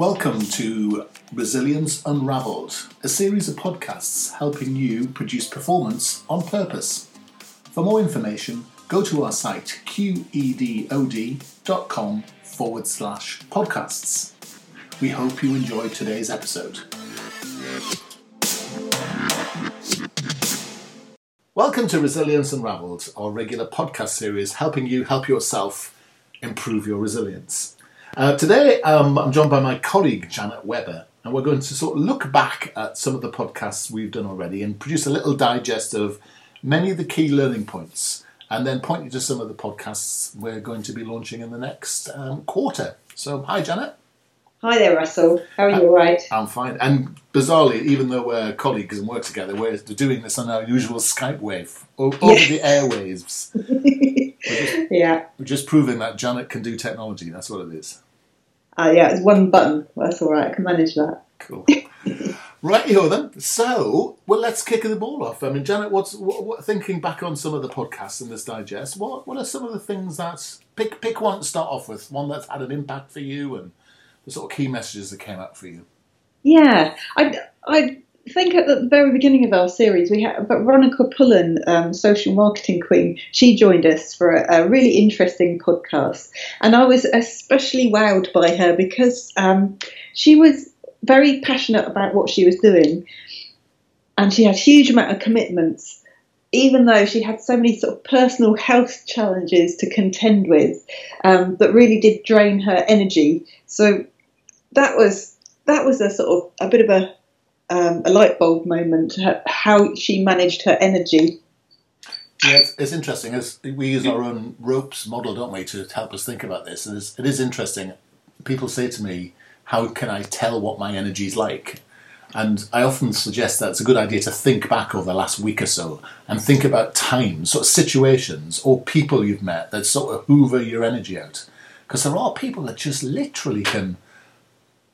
Welcome to Resilience Unraveled, a series of podcasts helping you produce performance on purpose. For more information, go to our site qedod.com forward slash podcasts. We hope you enjoyed today's episode. Welcome to Resilience Unraveled, our regular podcast series helping you help yourself improve your resilience. Uh, today, um, I'm joined by my colleague Janet Weber, and we're going to sort of look back at some of the podcasts we've done already and produce a little digest of many of the key learning points, and then point you to some of the podcasts we're going to be launching in the next um, quarter. So, hi, Janet. Hi there, Russell. How are you? All right? I'm fine. And bizarrely, even though we're colleagues and work together, we're doing this on our usual Skype wave over Yes. the airwaves. We're just, yeah. we're just proving that Janet can do technology. That's what it is. Uh, yeah, it's one button. That's all right. I can manage that. Cool. right, here then. So, well, let's kick the ball off. I mean, Janet, what's what, what, thinking back on some of the podcasts in this digest? What what are some of the things that pick pick one to start off with? One that's had an impact for you, and the sort of key messages that came up for you. Yeah. I, I think at the very beginning of our series, we had Veronica Pullen, um, social marketing queen. She joined us for a, a really interesting podcast. And I was especially wowed by her because um, she was very passionate about what she was doing. And she had huge amount of commitments, even though she had so many sort of personal health challenges to contend with um, that really did drain her energy. So that was that was a sort of a bit of a um, a light bulb moment. How she managed her energy. Yeah, it's, it's interesting. As we use our own ropes model, don't we, to help us think about this? And it is interesting. People say to me, "How can I tell what my energy is like?" And I often suggest that it's a good idea to think back over the last week or so and think about times, sort of situations or people you've met that sort of hoover your energy out. Because there are people that just literally can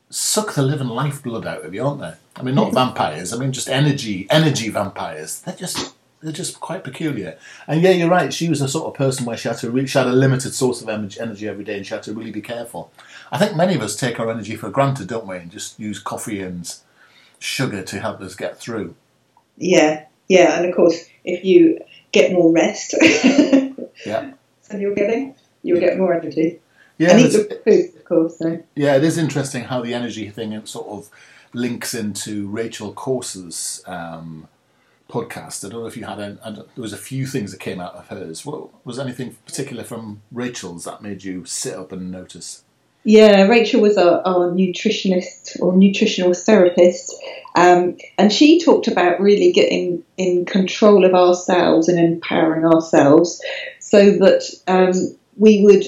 suck the living lifeblood out of you, aren't they? I mean, not vampires. I mean, just energy, energy vampires. They're just they're just quite peculiar. And yeah, you're right. She was the sort of person where she had to re- she had a limited source of energy, energy every day, and she had to really be careful. I think many of us take our energy for granted, don't we? And just use coffee and sugar to help us get through. Yeah, yeah, and of course, if you get more rest, Yeah, than you're getting, you'll get more energy. yeah. and eat it's- good food, of course. So. Yeah, it is interesting how the energy thing sort of links into Rachel Course's um, podcast. I don't know if you had, a, I don't- there was a few things that came out of hers. What, was anything particular from Rachel's that made you sit up and notice? Yeah, Rachel was our, our nutritionist or nutritional therapist, um, and she talked about really getting in control of ourselves and empowering ourselves so that um, we would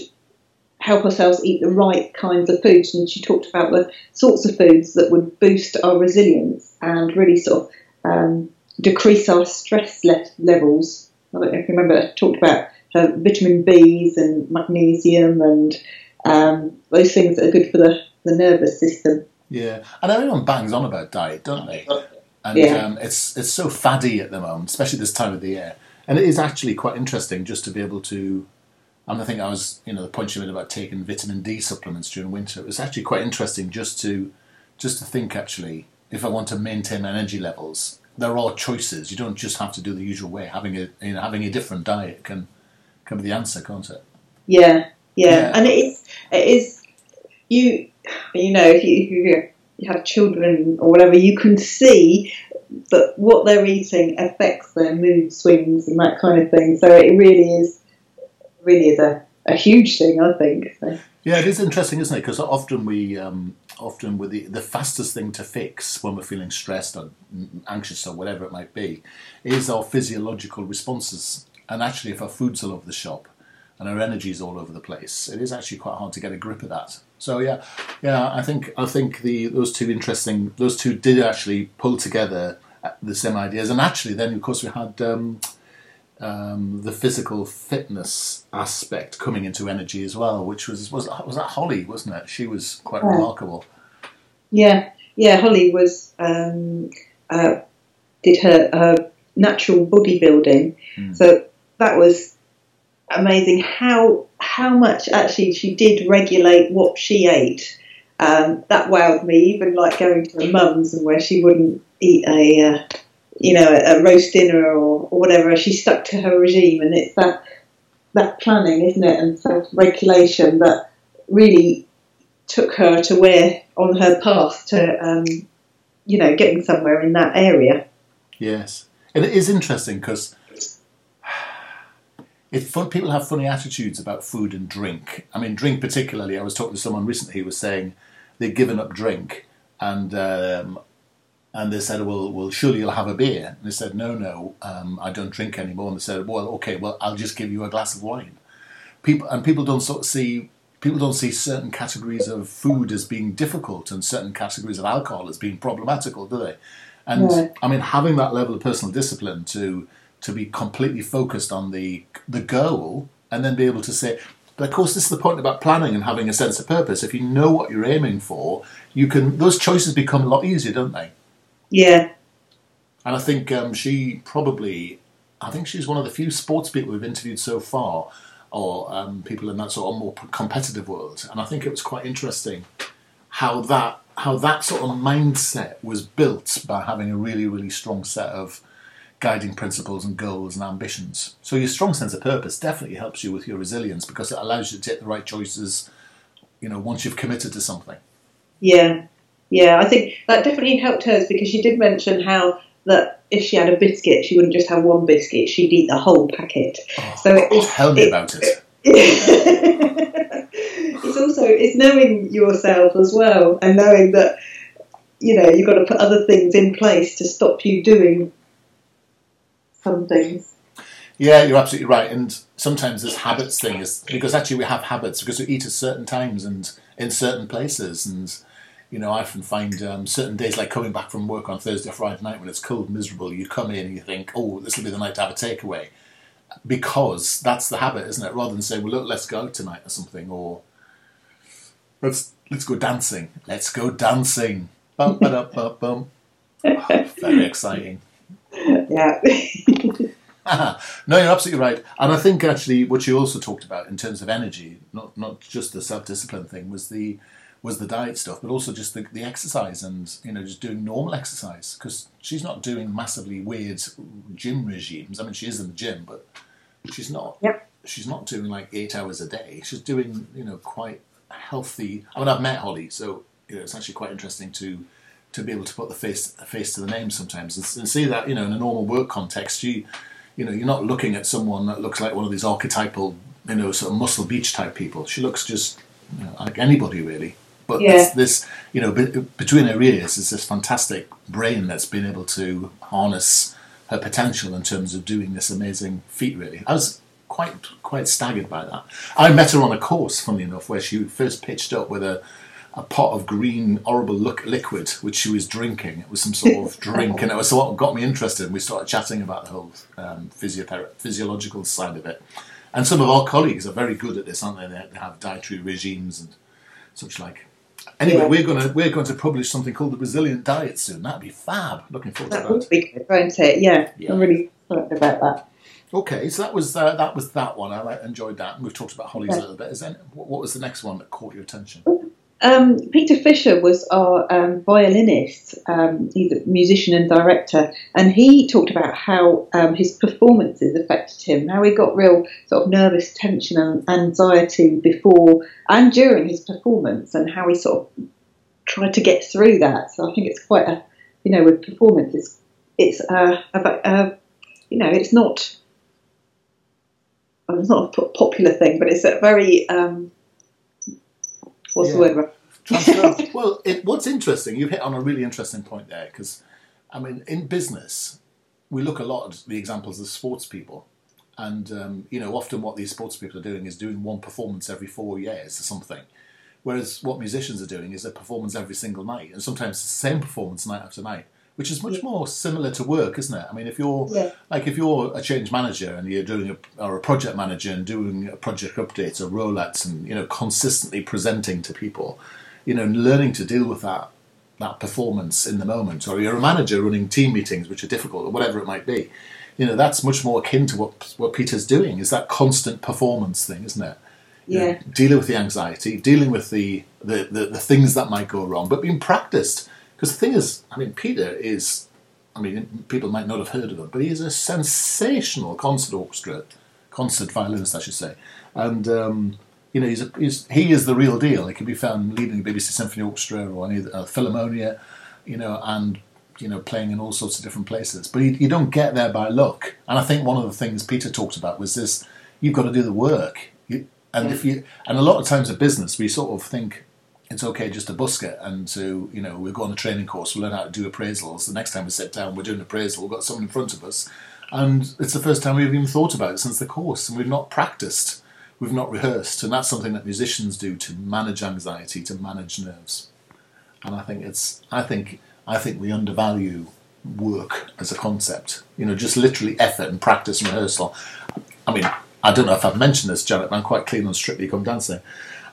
help ourselves eat the right kinds of foods. And she talked about the sorts of foods that would boost our resilience and really sort of um, decrease our stress le- levels. I don't know if you remember, I talked about her vitamin Bs and magnesium and um, those things that are good for the, the nervous system. Yeah, and everyone bangs on about diet, don't they? And Yeah. um, it's it's so faddy at the moment, especially this time of the year. And it is actually quite interesting just to be able to. And I think I was, you know, the point you made about taking vitamin D supplements during winter. It was actually quite interesting just to, just to think actually, if I want to maintain energy levels, there are choices. You don't just have to do the usual way. Having a, you know, having a different diet can, can be the answer, can't it? Yeah, yeah, Yeah. and it is it is you you know if you, if you you have children or whatever, you can see that what they're eating affects their mood swings and that kind of thing. So it really is really is a, a huge thing, I think. So, Yeah, it is interesting, isn't it? Because often we, um, often with the the fastest thing to fix when we're feeling stressed or anxious or whatever it might be, is our physiological responses. And actually, if our food's all over the shop and our energy's all over the place, it is actually quite hard to get a grip of that. So yeah, yeah, I think I think the those two interesting those two did actually pull together uh, the same ideas. And actually, then of course we had. Um, um, the physical fitness aspect coming into energy as well, which was was was that Holly, wasn't it? She was quite Yeah. remarkable. yeah, yeah. Holly was um, uh, did her, her natural bodybuilding, Mm. so that was amazing. How how much actually she did regulate what she ate, Um, that wowed me, even like going to her mum's and where she wouldn't eat a, uh, you know, a, roast dinner or, or whatever. She stuck to her regime, and it's that that planning, isn't it, and self regulation that really took her to where on her path to, um, you know, getting somewhere in that area. Yes, and it is interesting because if fun, people have funny attitudes about food and drink. I mean, drink particularly. I was talking to someone recently who was saying they'd given up drink, and um, and they said, "Well, well, surely you'll have a beer." And they said, "No, no, um, I don't drink anymore." And they said, "Well, okay, well, I'll just give you a glass of wine." People and people don't sort of see people don't see certain categories of food as being difficult and certain categories of alcohol as being problematical, do they? And Yeah. I mean, having that level of personal discipline to to be completely focused on the the goal and then be able to say. But of course, this is the point about planning and having a sense of purpose. If you know what you're aiming for, you can. Those choices become a lot easier, don't they? Yeah, And I think um, she probably, I think she's one of the few sports people we've interviewed so far, or um, people in that sort of more competitive world. And I think it was quite interesting how that how that sort of mindset was built by having a really really strong set of guiding principles and goals and ambitions. So your strong sense of purpose definitely helps you with your resilience because it allows you to take the right choices. You know, once you've committed to something. yeah, yeah. I think that definitely helped hers because she did mention how that if she had a biscuit, she wouldn't just have one biscuit; she'd eat the whole packet. Oh, so it Tell me it- about it. it's also it's knowing yourself as well and knowing that you know you've got to put other things in place to stop you doing some things. Yeah, you're absolutely right. And sometimes this habits thing is because actually we have habits because we eat at certain times and in certain places. And you know, I often find um, certain days like coming back from work on Thursday or Friday night when it's cold miserable, you come in and you think, oh, this will be the night to have a takeaway. Because that's the habit, isn't it? Rather than say, well, look, let's go out tonight or something, or let's let's go dancing. Let's go dancing. Bum, ba, bum, bum. Oh, very exciting. Yeah. no, you're absolutely right. And I think actually what you also talked about in terms of energy, not not just the self discipline thing, was the was the diet stuff, but also just the, the exercise and you know just doing normal exercise because she's not doing massively weird gym regimes. I mean, she is in the gym, but she's not. Yep. She's not doing like eight hours a day. She's doing you know quite healthy. I mean, I've met Holly, so you know it's actually quite interesting to to be able to put the face face to the name sometimes. And, and see that you know in a normal work context you you know you're not looking at someone that looks like one of these archetypal you know sort of muscle beach type people. She looks just you know, like anybody really. But Yeah. this, this you know be, between her ears is this fantastic brain that's been able to harness her potential in terms of doing this amazing feat really. I was quite quite staggered by that. I met her on a course funnily enough where she first pitched up with a a pot of green, horrible look, liquid, which she was drinking. It was some sort of drink, and it was what got me interested. And we started chatting about the whole um, physiothera- physiological side of it. And some of our colleagues are very good at this, aren't they? They have dietary regimes and such like. Anyway, Yeah. we're going to we're going to publish something called the Resilient Diet soon. That'd be fab. Looking forward to That that. would be good, won't it? Yeah, Yeah. I'm really excited about that. Okay, so that was uh, that was that one. I enjoyed that. And we've talked about Holly's Yeah. a little bit. Is there, what what was the next one that caught your attention? Um, Peter Fisher was our um, violinist. Um, he's a musician and director, and he talked about how um, his performances affected him, how he got real sort of nervous tension and anxiety before and during his performance, and how he sort of tried to get through that. So I think it's quite a, you know, with performance, it's it's uh, about, uh, you know, it's not. It's not a popular thing, but it's a very um, what's the Yeah. well, it, what's interesting, you've hit on a really interesting point there because, I mean, in business, we look a lot at the examples of sports people. And, um, you know, often what these sports people are doing is doing one performance every four years or something. Whereas what musicians are doing is a performance every single night. And sometimes the same performance night after night, which is much Yeah. more similar to work, isn't it? I mean, if you're Yeah. like if you're a change manager and you're doing a, or a project manager and doing a project updates or rollouts and you know consistently presenting to people, you know, learning to deal with that that performance in the moment, or you're a manager running team meetings which are difficult or whatever it might be, you know, that's much more akin to what what Peter's doing is that constant performance thing, isn't it? You know, Yeah. dealing with the anxiety, dealing with the, the, the, the things that might go wrong, but being practiced. Because the thing is, I mean, Peter is, I mean, people might not have heard of him, but he is a sensational concert orchestra, concert violinist, I should say. And, um, you know, he's, a, he's he is the real deal. He can be found leading the BBC Symphony Orchestra or any uh, Philharmonia, you know, and you know, playing in all sorts of different places. But you, you don't get there by luck. And I think one of the things Peter talked about was this: you've got to do the work. You, and if you, and a lot of times in business, we sort of think it's okay just to busk it and to, you know, we'll go on a training course, we'll learn how to do appraisals. The next time we sit down, we're doing appraisal, we've got someone in front of us, and it's the first time we've even thought about it since the course, and we've not practiced, we've not rehearsed, and that's something that musicians do to manage anxiety, to manage nerves. And I think it's, I think, I think we undervalue work as a concept. You know, just literally effort and practice and rehearsal. I mean, I don't know if I've mentioned this, Janet, but I'm quite clean on Strictly Come Dancing.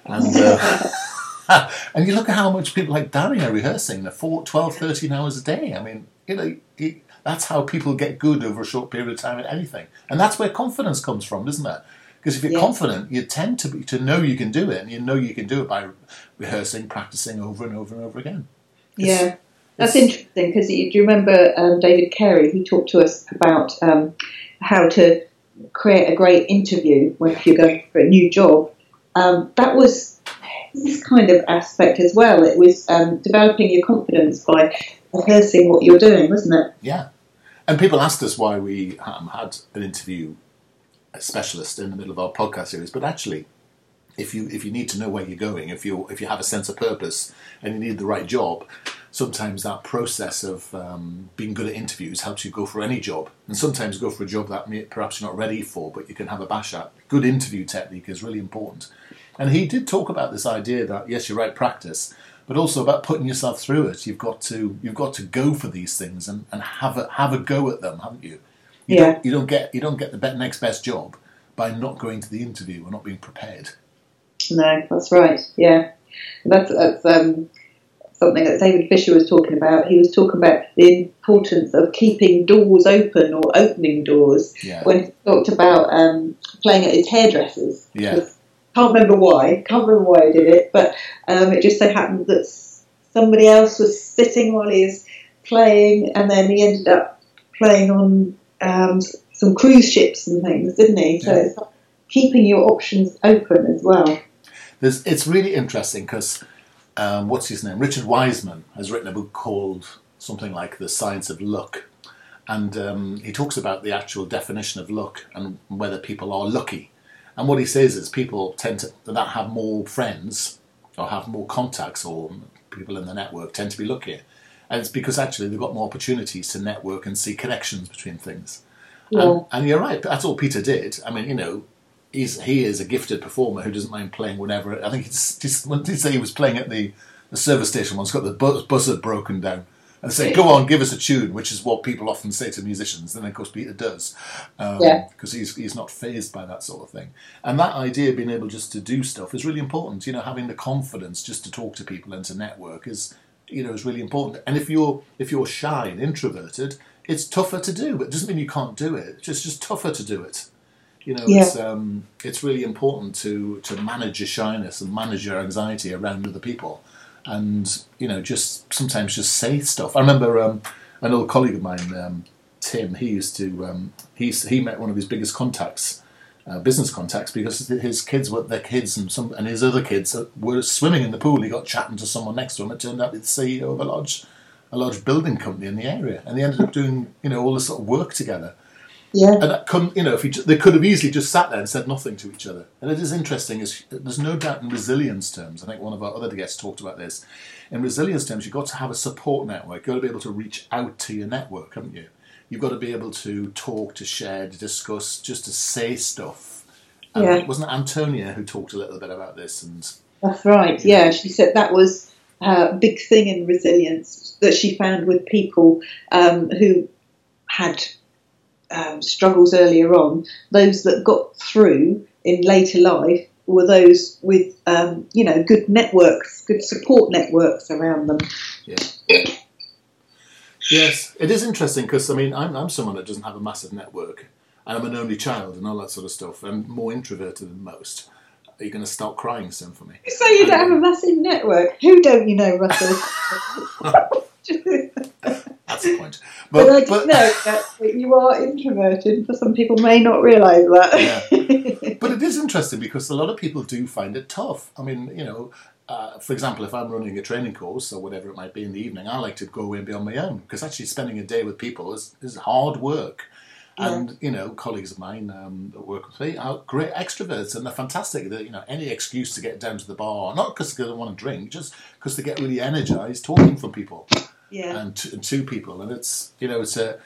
And, uh, and you look at how much people like Darry are rehearsing, they're four, 12, 13 hours a day. I mean, you know, you, that's how people get good over a short period of time at anything. And that's where confidence comes from, isn't it? Because if you're Yeah. confident, you tend to be, to know you can do it, and you know you can do it by rehearsing, practicing over and over and over again. It's- Yeah, that's interesting because do you remember um, David Carey? He talked to us about um, how to create a great interview when if you're going for a new job. Um, that was this kind of aspect as well. It was um, developing your confidence by rehearsing what you're doing, wasn't it? Yeah. And people asked us why we um, had an interview specialist in the middle of our podcast series, but actually, if you if you need to know where you're going, if you if you have a sense of purpose and you need the right job, sometimes that process of um, being good at interviews helps you go for any job, and sometimes go for a job that perhaps you're not ready for, but you can have a bash at. Good interview technique is really important, and he did talk about this idea that yes, you're right, practice, but also about putting yourself through it. You've got to you've got to go for these things and, and have a have a go at them, haven't you? You Yeah. don't you don't get you don't get the next best job by not going to the interview or not being prepared. No, that's right. Yeah, that's that's um, something that David Fisher was talking about. He was talking about the importance of keeping doors open or opening doors Yeah. when he talked about um, playing at his hairdressers. Yeah. Can't remember why. Can't remember why I did it, but um, it just so happened that somebody else was sitting while he was playing, and then he ended up playing on um, some cruise ships and things, didn't he? So Yeah. it's keeping your options open as well. There's, it's really interesting because um, what's his name? Richard Wiseman has written a book called something like The Science of Luck. And um, he talks about the actual definition of luck and whether people are lucky. And what he says is people tend to, that have more friends or have more contacts or people in the network tend to be luckier. And it's because actually they've got more opportunities to network and see connections between things. Yeah. And, and you're right, that's all Peter did. I mean, you know, he's he is a gifted performer who doesn't mind playing whenever. I think it's just when did he say he was playing at the, the service station once, got the buzz, buzzer broken down, and say, "Go on, give us a tune," which is what people often say to musicians. And of course, Peter does, um, Yeah. because he's he's not phased by that sort of thing. And that idea of being able just to do stuff is really important. You know, having the confidence just to talk to people and to network is you know is really important. And if you're if you're shy and introverted, it's tougher to do. But it doesn't mean you can't do it. It's just just tougher to do it. You know, Yeah. it's um, it's really important to to manage your shyness and manage your anxiety around other people, and you know, just sometimes just say stuff. I remember um, an old colleague of mine, um, Tim. He used to um, he he met one of his biggest contacts, uh, business contacts, because his kids were their kids and some and his other kids were swimming in the pool. He got chatting to someone next to him. It turned out it's the CEO of a large a large building company in the area, and they ended up doing you know all this sort of work together. Yeah. And that couldn't, you know, if you, they could have easily just sat there and said nothing to each other. And it is interesting. Is there's no doubt in resilience terms. I think one of our other guests talked about this. In resilience terms, you've got to have a support network. You've got to be able to reach out to your network, haven't you? You've got to be able to talk, to share, to discuss, just to say stuff. And Yeah. it wasn't it Antonia who talked a little bit about this, and That's right. Yeah, she said that was a big thing in resilience that she found with people um, who had um, struggles earlier on. Those that got through in later life were those with, um, you know, good networks, good support networks around them. Yeah. Yes, it is interesting because I mean I'm, I'm someone that doesn't have a massive network, and I'm an only child and all that sort of stuff. I'm more introverted than most, are you going to start crying soon for me? So you don't have a massive network. Who don't you know, Russell? That's the point. But, I But, but, know that you are introverted. For some people, may not realise that. but it is interesting because a lot of people do find it tough. I mean, you know, uh, for example, if I'm running a training course or whatever it might be in the evening, I like to go away and be on my own because actually spending a day with people is, is hard work. And you know, colleagues of mine um, that work with me are great extroverts, and they're fantastic. They, you know, any excuse to get down to the bar, not because they don't want to drink, just because they get really energized talking from people yeah. and to, and to people, and it's you know it's a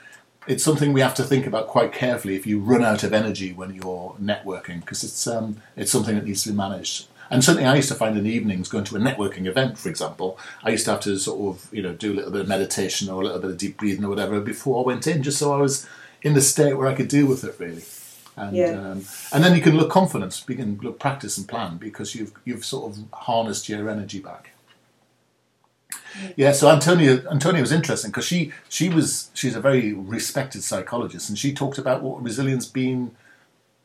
it's something we have to think about quite carefully if you run out of energy when you're networking because it's um, it's something that needs to be managed. And something I used to find in the evenings going to a networking event, for example, I used to have to sort of you know do a little bit of meditation or a little bit of deep breathing or whatever before I went in, just so I was in the state where I could deal with it really. And, Yeah. um, and then you can look confident, you can look practice and plan because you've you've sort of harnessed your energy back. Yeah, so Antonia Antonia was interesting because she she was she's a very respected psychologist and she talked about what resilience being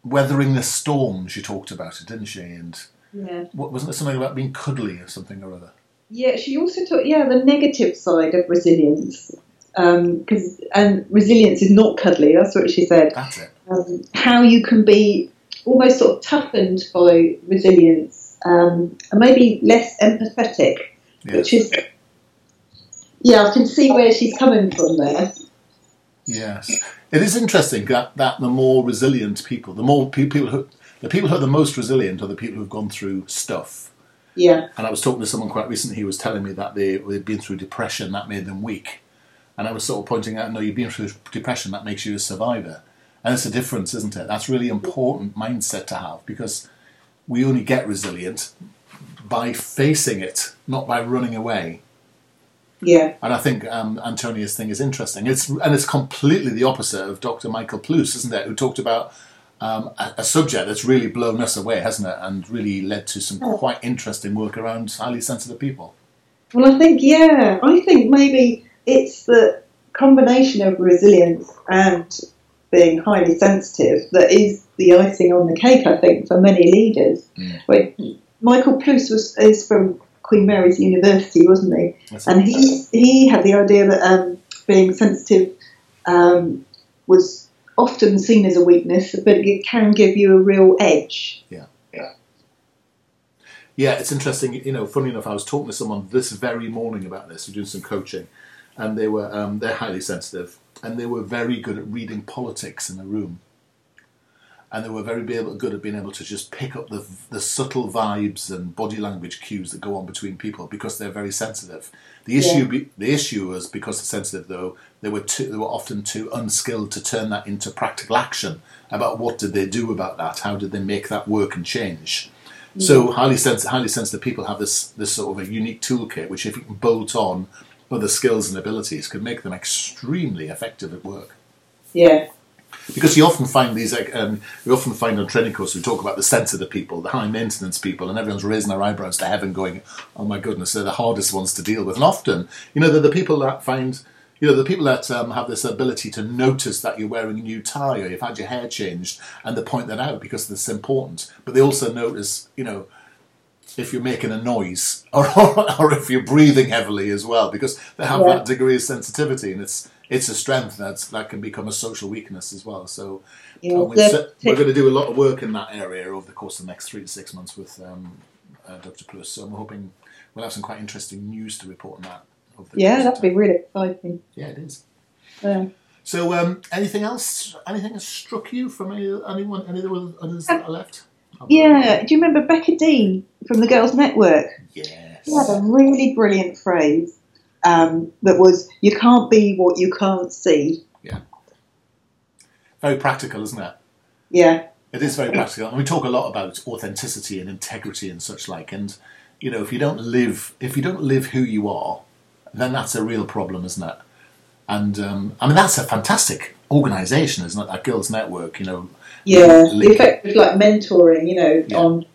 weathering the storm. She talked about it, didn't she? And yeah. what wasn't there something about being cuddly or something or other? Yeah, she also talked yeah the negative side of resilience because and resilience is not cuddly. That's what she said. That's it. Um, how you can be almost sort of toughened by resilience um, and maybe less empathetic, Yeah. which is yeah, I can see where she's coming from there. Yes, it is interesting that, that the more resilient people, the more pe- people who the people who are the most resilient are the people who've gone through stuff. Yeah, And I was talking to someone quite recently. He was telling me that they they'd been through depression that made them weak. And I was sort of pointing out, no, you've been through depression that makes you a survivor. And it's a difference, isn't it? That's really important mindset to have because we only get resilient by facing it, not by running away. Yeah, And I think um, Antonia's thing is interesting. It's and it's completely the opposite of Dr. Michael Pluess, isn't it? Who talked about um, a, a subject that's really blown us away, hasn't it? And really led to some quite interesting work around highly sensitive people. Well, I think, yeah, I think maybe it's the combination of resilience and being highly sensitive that is the icing on the cake, I think, for many leaders. Mm. Michael Pluess was, is from Queen Mary's University, wasn't he? That's And he, he had the idea that um, being sensitive um, was often seen as a weakness, but it can give you a real edge. Yeah, it's interesting. You know, funny enough, I was talking to someone this very morning about this. We're doing some coaching, and they were um, they're highly sensitive, and they were very good at reading politics in a room, and they were very be able, good at being able to just pick up the the subtle vibes and body language cues that go on between people because they're very sensitive. The issue Yeah. the issue was because they're sensitive though they were too, they were often too unskilled to turn that into practical action about what did they do about that how did they make that work and change. So highly sensitive, highly sensitive people have this this sort of a unique toolkit, which if you can bolt on other skills and abilities, can make them extremely effective at work. Yeah, Because you often find these, um, we often find on training courses, we talk about the sensitive people, the high maintenance people, and everyone's raising their eyebrows to heaven, going, "Oh my goodness, they're the hardest ones to deal with." And often, you know, they're the people that find. You know, the people that um, have this ability to notice that you're wearing a new tie or you've had your hair changed and they point that out because it's important. But they also notice, you know, if you're making a noise or, or if you're breathing heavily as well because they have Yeah. that degree of sensitivity and it's it's a strength that's, that can become a social weakness as well. So yeah. uh, we're, we're going to do a lot of work in that area over the course of the next three to six months with um, uh, Dr. Pluess. So I'm hoping we'll have some quite interesting news to report on that. Yeah, that'd be really exciting. Yeah, it is. Yeah. So um, anything else? Anything that struck you from any, anyone? Any of the others that are left? Yeah, do you remember Becca Dean from the Girls Network? Yes. She had a really brilliant phrase um, that was, "You can't be what you can't see." Yeah. Very practical, isn't it? Yeah, It is very practical, and we talk a lot about authenticity and integrity and such like. And you know, if you don't live, if you don't live who you are, then that's a real problem, isn't it? And um, I mean, that's a fantastic organisation, isn't it? That Girls Network, you know. yeah. The effect of like mentoring, you know, Yeah. on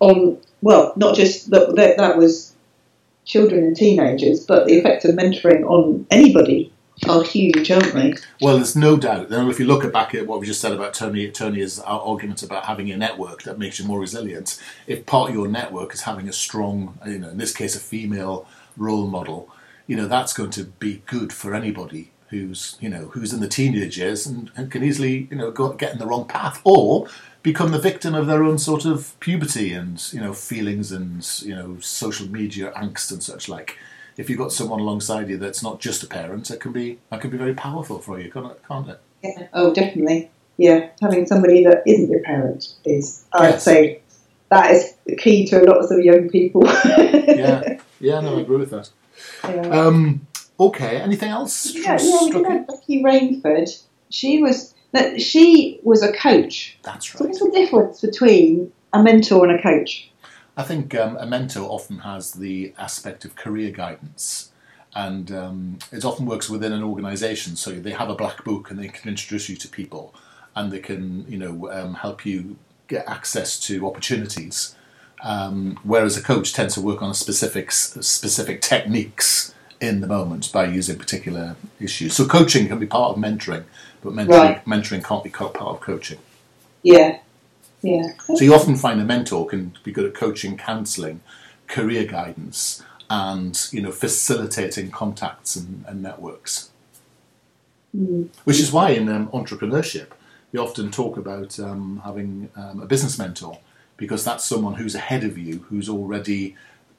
on well, not just that, that that was children and teenagers, but the effects of mentoring on anybody are huge, aren't they? Well, there's no doubt. Now, if you look back at what we just said about Tony, Tony's uh, argument about having a network that makes you more resilient, if part of your network is having a strong, you know, in this case, a female role model, you know, that's going to be good for anybody who's, you know, who's in the teenage years and, and can easily, you know, go, get in the wrong path or become the victim of their own sort of puberty and, you know, feelings and, you know, social media angst and such like if you've got someone alongside you that's not just a parent, it can be that can be very powerful for you, can't it? Can't it? Yeah. Oh, definitely. Yeah, having somebody that isn't your parent is, I'd yes. say, that is key to a lot of young people. yeah, yeah, no, I agree with that. Yeah. Um, okay, anything else? Yeah, yeah. You know, Becky Rainford, she was that she was a coach. That's right. So what's the difference between a mentor and a coach? I think um, a mentor often has the aspect of career guidance. And um, it often works within an organisation. So they have a black book and they can introduce you to people and they can, you know, um, help you get access to opportunities. Um, whereas a coach tends to work on specific specific techniques in the moment by using particular issues. So coaching can be part of mentoring, but mentoring, right. mentoring can't be part of coaching. Yeah, yeah. So you often find a mentor can be good at coaching, counselling, career guidance, and you know facilitating contacts and, and networks. Mm. Which is why in um, entrepreneurship we often talk about um, having um, a business mentor because that's someone who's ahead of you, who's already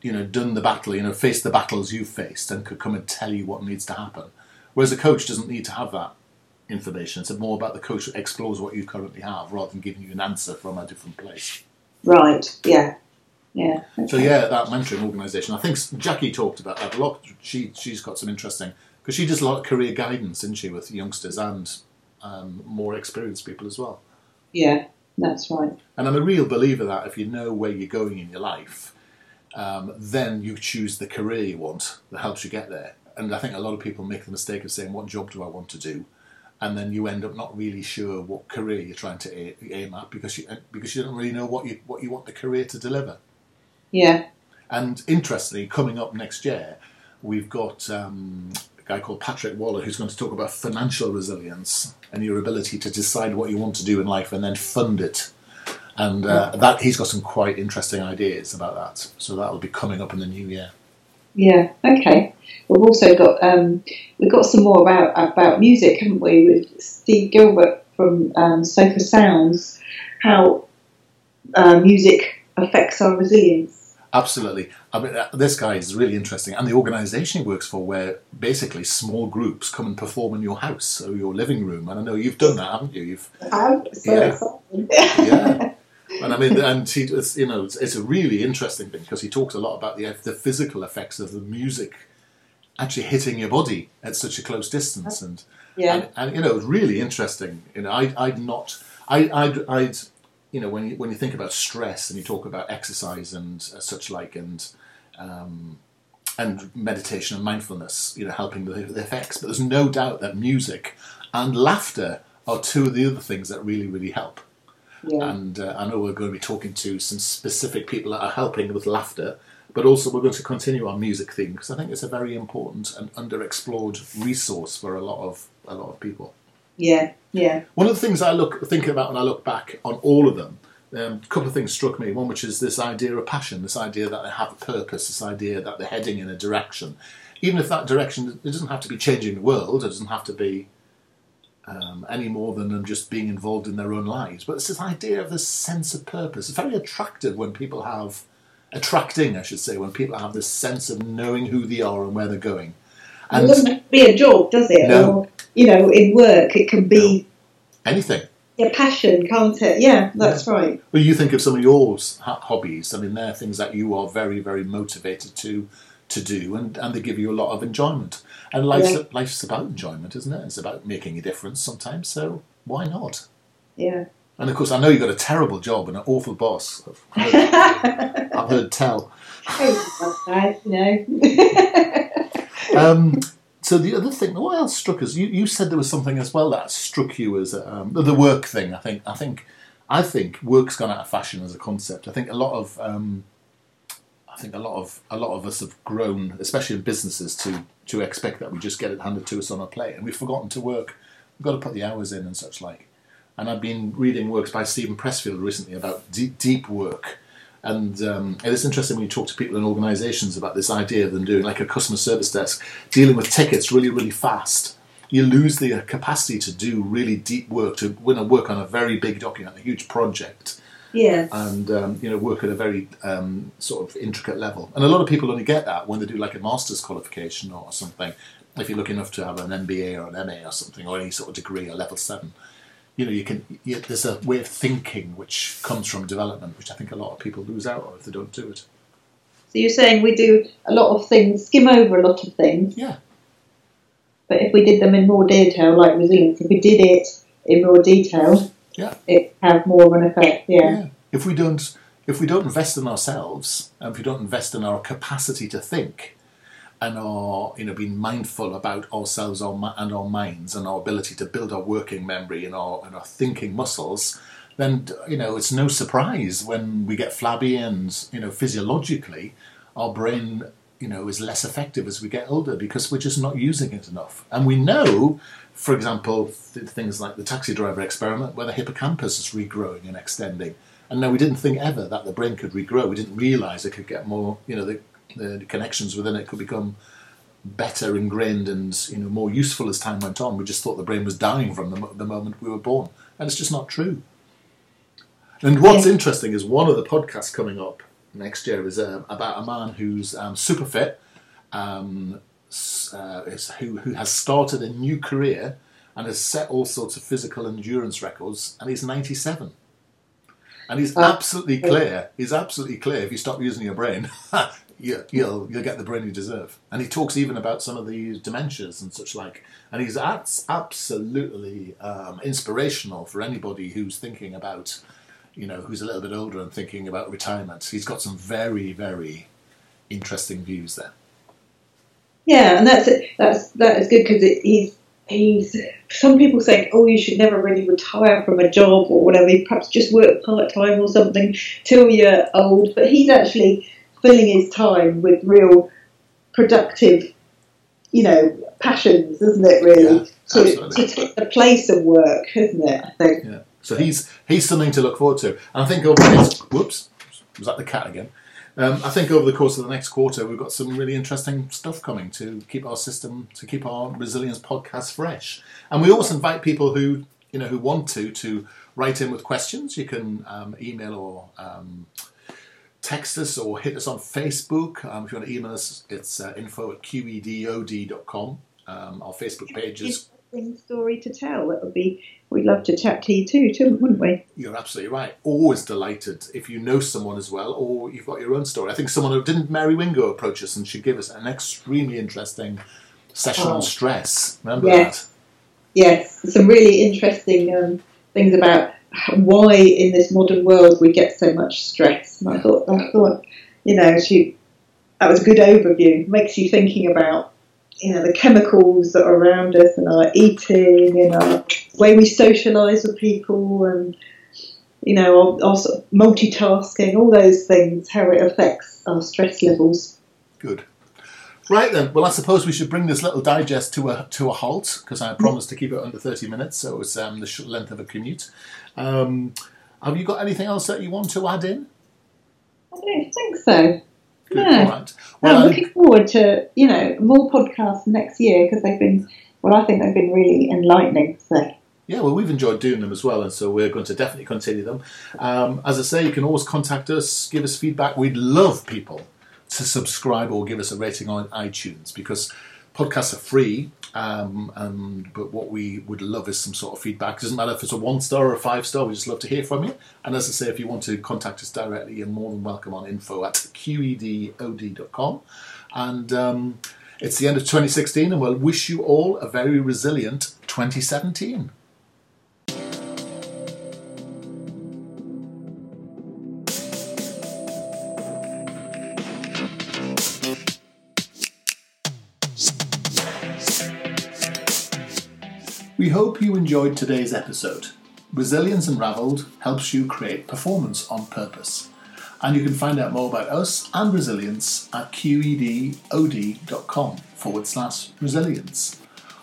you know done the battle, you know faced the battles you've faced, and could come and tell you what needs to happen. Whereas a coach doesn't need to have that information. It's more about the coach that explores what you currently have rather than giving you an answer from a different place. Right, yeah. Yeah. Okay. So yeah, that mentoring organisation. I think Jackie talked about that a lot. She she's got some interesting because she does a lot of career guidance, isn't she, with youngsters and um, more experienced people as well. Yeah, that's right. And I'm a real believer that if you know where you're going in your life, um, then you choose the career you want that helps you get there. And I think a lot of people make the mistake of saying, "What job do I want to do?" and then you end up not really sure what career you're trying to aim at because you because you don't really know what you what you want the career to deliver. Yeah. And interestingly, coming up next year, we've got um, a guy called Patrick Waller who's going to talk about financial resilience and your ability to decide what you want to do in life and then fund it. And uh, that he's got some quite interesting ideas about that. So that will be coming up in the new year. Yeah. Okay. We've also got um, we've got some more about about music, haven't we? With Steve Gilbert from um, Sofar Sounds, how uh, music affects our resilience. Absolutely. I mean, uh, this guy is really interesting, and the organisation he works for, where basically small groups come and perform in your house or your living room. And I know you've done that, haven't you? You've. I'm so yeah. yeah. And I mean, and he, it's, you know, it's, it's, a really interesting thing because he talks a lot about the the physical effects of the music actually hitting your body at such a close distance, and yeah, and, and you know, it's really interesting. You know, I, I'd not, I, I'd, I'd, you know, when you when you think about stress and you talk about exercise and uh, such like, and um, and meditation and mindfulness, you know, helping the, the effects. But there's no doubt that music and laughter are two of the other things that really, really help. Yeah. And uh, I know we're going to be talking to some specific people that are helping with laughter, but also we're going to continue our music theme because I think it's a very important and underexplored resource for a lot of a lot of people. Yeah, yeah. One of the things I look thinking about when I look back on all of them, um, a couple of things struck me. One, which is this idea of passion, this idea that they have a purpose, this idea that they're heading in a direction. Even if that direction, it doesn't have to be changing the world, it doesn't have to be um, any more than them just being involved in their own lives. But it's this idea of this sense of purpose. It's very attractive when people have, attracting, I should say, when people have this sense of knowing who they are and where they're going. And it doesn't have to be a job, does it? No. Or, you know, in work, it can be no. anything. Your passion, can't it? Yeah, that's yeah. right. Well, you think of some of your hobbies. I mean, they're things that you are very, very motivated to to do, and, and they give you a lot of enjoyment. And life's, yeah. life's about enjoyment, isn't it? It's about making a difference sometimes, so why not? Yeah. And of course, I know you've got a terrible job and an awful boss. I've heard, I've heard tell. Oh, no. um, so the other thing, what else struck us? You, you said there was something as well that struck you as um, the work thing. I think. I think. I think work's gone out of fashion as a concept. I think a lot of um, I think a lot of a lot of us have grown, especially in businesses, to to expect that we just get it handed to us on a plate, and we've forgotten to work. We've got to put the hours in and such like. And I've been reading works by Steven Pressfield recently about deep, deep work. And um, it is interesting when you talk to people in organisations about this idea of them doing like a customer service desk, dealing with tickets really, really fast. You lose the capacity to do really deep work, to work on a very big document, a huge project Yes. and um, you know work at a very um, sort of intricate level. And a lot of people only get that when they do like a master's qualification or something. If you're lucky enough to have an MBA or an MA or something, or any sort of degree, or level seven, you know you can. You, there's a way of thinking which comes from development, which I think a lot of people lose out on if they don't do it. So you're saying we do a lot of things, skim over a lot of things, Yeah, but if we did them in more detail, like resilience, if we did it in more detail, yeah. it have more of an effect. Yeah. Yeah. If we don't, if we don't invest in ourselves, and if we don't invest in our capacity to think, and our, you know, being mindful about ourselves our, and our minds and our ability to build our working memory and our and our thinking muscles, then you know it's no surprise when we get flabby and you know physiologically, our brain you know is less effective as we get older because we're just not using it enough. And we know, for example, th- things like the taxi driver experiment, where the hippocampus is regrowing and extending. And now we didn't think ever that the brain could regrow. We didn't realise it could get more, you know, the, the connections within it could become better ingrained and you know more useful as time went on. We just thought the brain was dying from the, the moment we were born, and it's just not true. And what's Yeah. interesting is one of the podcasts coming up next year is uh, about a man who's um, super fit, um, uh, is, who who has started a new career and has set all sorts of physical endurance records, and he's ninety seven. And he's Oh. absolutely clear. He's absolutely clear. If you stop using your brain, you, you'll you'll get the brain you deserve. And he talks even about some of the dementias and such like. And he's abs- absolutely um, inspirational for anybody who's thinking about, you know, who's a little bit older and thinking about retirement. He's got some very very interesting views there. Yeah, and that's it. That's that is good because he's he's. Some people think, oh, you should never really retire from a job or whatever. You perhaps just work part time or something till you're old. But he's actually filling his time with real productive, you know, passions, isn't it? Really, Yeah, to, to take the place of work, isn't it? I think. Yeah. So he's he's something to look forward to. And I think over the whoops, was that the cat again? Um, I think over the course of the next quarter, we've got some really interesting stuff coming to keep our system, to keep our resilience podcast fresh. And we always invite people who you know who want to to write in with questions. You can um, email or um, text us or hit us on Facebook. Um, if you want to email us, it's uh, info at qedod.com. Um, our Facebook page is Interesting story to tell. That would be. We'd love to chat to you too, too, wouldn't we? You're absolutely right. Always delighted if you know someone as well, or you've got your own story. I think someone who didn't Mary Wingo approach us, and she gave us an extremely interesting session Oh. on stress. Remember Yes. Yes, some really interesting um, things about why in this modern world we get so much stress. And I thought, I thought, you know, she that was a good overview. Makes you thinking about, you know, the chemicals that are around us and our eating and our way we socialise with people and you know our, our sort of multitasking, all those things, how it affects our stress levels. Good. Right then. Well, I suppose we should bring this little digest to a to a halt because I promised to keep it under thirty minutes, so it's um, the length of a commute. Um, have you got anything else that you want to add in? I don't think so. Good. No. All right. Well, Well, I'm looking forward to you know more podcasts next year because they've been well, I think they've been really enlightening. So Yeah, well, we've enjoyed doing them as well, and so we're going to definitely continue them. Um, as I say, you can always contact us, give us feedback. We'd love people to subscribe or give us a rating on iTunes because podcasts are free. Um, and, but what we would love is some sort of feedback. It doesn't matter if it's a one star or a five star, we just love to hear from you. And as I say, if you want to contact us directly, you're more than welcome on info at qedod.com. And um, it's the end of 2016, and we'll wish you all a very resilient 2017. We hope you enjoyed today's episode. Resilience Unraveled helps you create performance on purpose. And you can find out more about us and resilience at qedod.com forward slash resilience.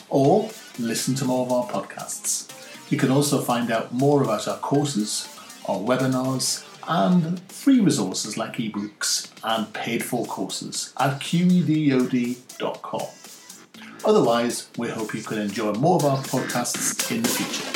Or listen to more of our podcasts. You can also find out more about our courses, our webinars, and free resources like ebooks and paid for courses at qedod.com. Otherwise, we hope you can enjoy more of our podcasts in the future.